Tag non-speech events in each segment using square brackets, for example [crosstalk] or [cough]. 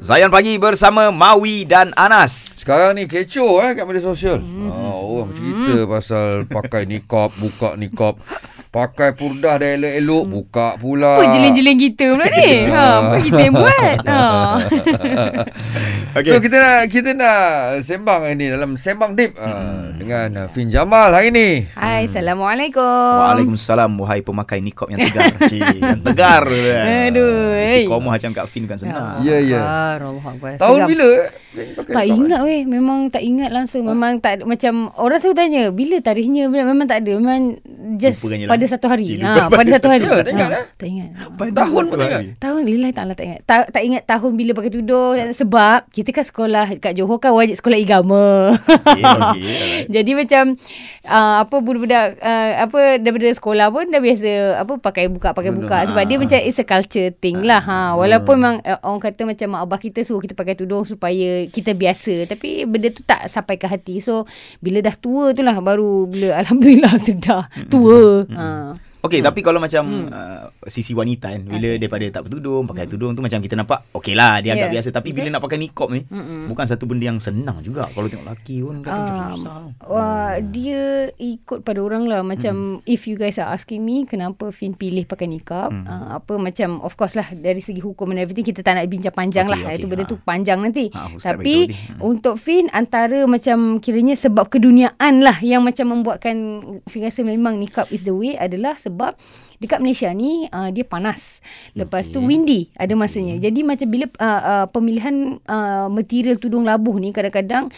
Zayan Pagi bersama Mawi dan Anas. Sekarang ni kecoh eh kat media sosial. Hmm. Ah, orang cerita pasal pakai nikab, buka nikab. Pakai purdah dah elok-elok, buka pula. Apa jeling-jeling kita pula ni? ha, [laughs] apa kita yang buat? Ha. [laughs] [laughs] Okay. So kita nak kita nak sembang ini dalam sembang deep hmm. dengan Fin Jamal hari ni. Hai, Assalamualaikum. Waalaikumsalam wahai pemakai nikab yang tegar. Cik, yang tegar. [laughs] Aduh. Istiqomah macam Kak Fin kan senang. Ya, ya. Allah Akbar. Tahun Seram. bila? eh? Pakai Tak ingat weh Memang tak ingat langsung Memang tak ada Macam Orang selalu tanya Bila tarikhnya Memang tak ada Memang Just Lupa kan lah. pada satu hari. Cik, ha, Pada pada satu hari. satu- Ya, tak ingat, Ha, eh? Tak ingat. Pada Tahun pun tak ingat? Tahun Lillahi ta'ala tak ingat. Tak, tak ingat tahun bila pakai tudung Sebab Kita kan sekolah Kat Johor kan wajib sekolah agama. Okay, okay. [laughs] Jadi macam uh, apa budak-budak uh, apa daripada sekolah pun dah biasa apa pakai buka pakai buka. Sebab dia macam it's a culture thing lah ha. walaupun memang uh, orang kata macam mak abah kita suruh kita pakai tudung supaya kita biasa. Tapi benda tu tak sampai ke hati. So bila dah tua tu lah baru bila [laughs] alhamdulillah sedar tua ha Okay, tapi kalau macam uh, sisi wanita kan, bila daripada tak bertudung, pakai tudung tu macam kita nampak, okey lah, dia agak Yeah. biasa. Tapi bila nak pakai nikop ni, bukan satu benda yang senang juga. Kalau tengok lelaki pun kata macam Um, susah. Wah, dia ikut pada orang lah macam if you guys are asking me kenapa Fin pilih pakai nikab hmm. uh, apa macam of course lah dari segi hukum and everything kita tak nak bincang panjang Okay, lah okay, itu benda ha. tu panjang nanti Ha, tapi. Hmm. untuk Fin antara macam kiranya sebab keduniaan lah yang macam membuatkan Fin rasa memang nikab is the way adalah sebab dekat Malaysia ni uh, dia panas. Lepas Okay. tu windy ada masanya. Jadi macam bila uh, uh, pemilihan uh, material tudung labuh ni kadang-kadang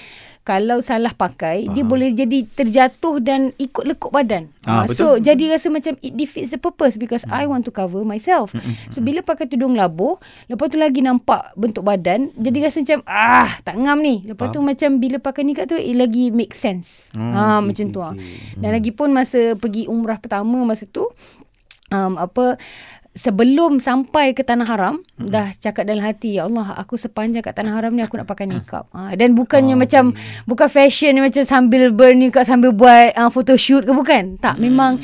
kalau salah pakai dia boleh jadi terjatuh dan ikut lekuk badan. Ah, Ah, betul. so jadi rasa macam it defeats the purpose because I want to cover myself. So bila pakai tudung labuh, lepas tu lagi nampak bentuk badan, jadi rasa macam ah tak ngam ni. Lepas tu macam bila pakai nikah tu it lagi make sense. Hmm, ha okay, macam tu okay, ah. okay. Dan lagi pun masa pergi umrah pertama masa tu um, apa sebelum sampai ke tanah haram mm-hmm. dah cakap dalam hati ya Allah aku sepanjang kat tanah haram ni aku nak pakai nikab. Ha, dan bukannya oh, macam bukan fashion ni macam sambil bernikab sambil buat uh, photoshoot ke bukan. Tak mm. memang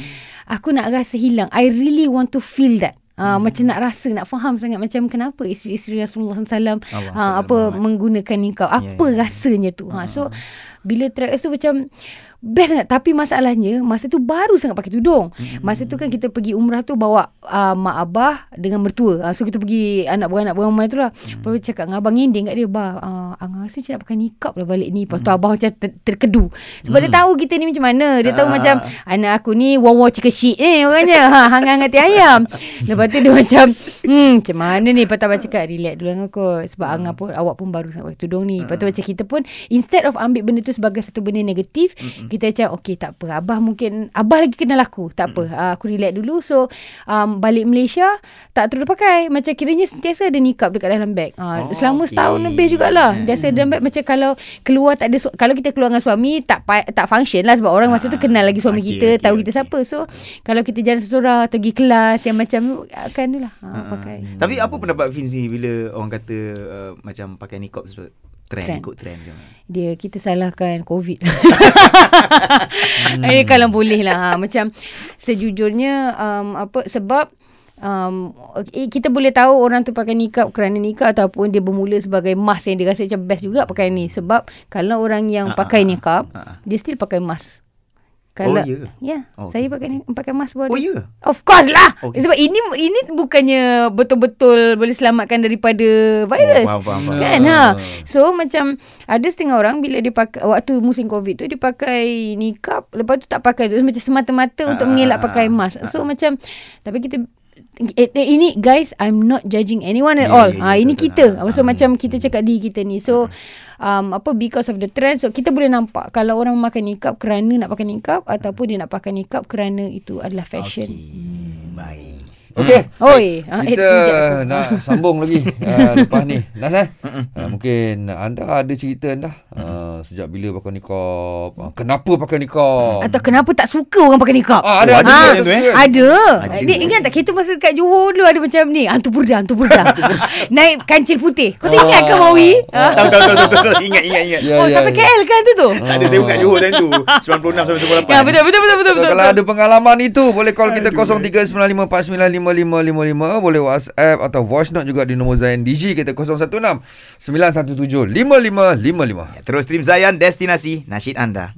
aku nak rasa hilang. I really want to feel that. Uh, hmm. macam nak rasa nak faham sangat macam kenapa isteri-isteri Rasulullah SAW uh, apa menggunakan nikab. Apa Ya, ya. rasanya tu? Ha so bila track tu macam best sangat. Tapi masalahnya masa tu baru sangat pakai tudung. Masa tu kan kita pergi umrah tu bawa uh, mak abah dengan mertua. Uh, so kita pergi anak beranak beramai tu lah lepas tu cakap dengan abang Inding kat dia bah uh, Angah rasa macam nak pakai nikab lah balik ni. Lepas tu abang macam ter- terkedu. Sebab dia tahu kita ni macam mana. Dia tahu Ah. macam anak aku ni wow wow chicken shit ni orangnya. [laughs] Ha, hangat-hangat hati ayam. Lepas tu dia macam hmm macam mana ni? Lepas tu abang cakap relax dulu dengan aku sebab Angah pun awak pun baru sangat pakai tudung ni. Lepas tu macam kita pun instead of ambil benda tu sebagai satu benda negatif kita macam okey tak apa. Abah mungkin abah lagi kenal aku tak apa. Uh, aku relax dulu. So um, balik Malaysia tak terus pakai. Macam kiranya sentiasa ada nikab dekat dalam beg. Uh, Oh, selama okey. setahun lebih jugalah. Sentiasa ada dalam beg macam kalau keluar tak ada su- kalau kita keluar dengan suami tak pa- tak function lah sebab orang masa tu Ah, kenal lagi suami okey, kita okey, tahu okey. kita siapa. So kalau kita jalan seorang atau pergi kelas yang macam akan ni lah. Uh, pakai. Tapi apa pendapat Finzi bila orang kata uh, macam pakai nikop sebab trend, Trend. ikut trend mana? dia kita salahkan covid [laughs] hmm. kalau boleh lah ha. macam sejujurnya um, apa sebab Um, eh, kita boleh tahu orang tu pakai nikab kerana nikab ataupun dia bermula sebagai mask yang dia rasa macam best juga pakai ni sebab kalau orang yang Ah, pakai ah, nikab ah, ah. dia still pakai mask kalau Oh, ya? ya Oh, saya okey, pakai ni pakai mask boleh Oh ya? Of course lah. Okay. Sebab ini ini bukannya betul-betul boleh selamatkan daripada virus. Oh, faham, faham, faham. Kan ha. So macam ada setengah orang bila dia pakai waktu musim Covid tu dia pakai nikab lepas tu tak pakai tu macam semata-mata untuk Ah, mengelak ah, pakai ah, mask. So macam tapi kita eh, eh, ini guys I'm not judging anyone at Ya, all. ya, Ha ya, ini betul, kita. betul. So Ah, macam kita cakap diri kita ni. So um, apa because of the trend so kita boleh nampak kalau orang memakai nikab kerana nak pakai nikab ataupun dia nak pakai nikab kerana itu adalah fashion. Okay. Okey. Oi, ah, eh, Kita aku. nak sambung lagi uh, [laughs] lepas ni. Nas eh? Uh, mungkin anda ada cerita anda uh, sejak bila pakai nikab? Uh, kenapa pakai nikab? Atau kenapa tak suka orang pakai nikab? Ah, ada, Oh, ada ada, tu, eh? Ada. Ada. Dia ingat tak kita masa dekat Johor dulu ada macam ni, hantu purda, hantu purda. [laughs] Naik kancil putih. Kau tak ingat ke Mawi? Ah. Tahu tahu tahu tahu. Ingat ingat ingat. Ya, oh, ya, sampai ya. KL kan tu tu? Tak ada saya ingat Johor time tu 96 sampai 98. Ya, betul betul betul betul. Betul, kalau betul. ada pengalaman itu boleh call kita 0395495555 5555 boleh WhatsApp atau voice note juga di nombor Zayan DG kita 016 917 5555. Terus stream Zayan Destinasi Nasyid Anda